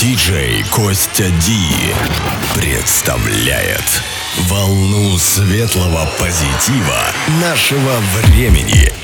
Диджей Костя Ди представляет волну светлого позитива нашего времени –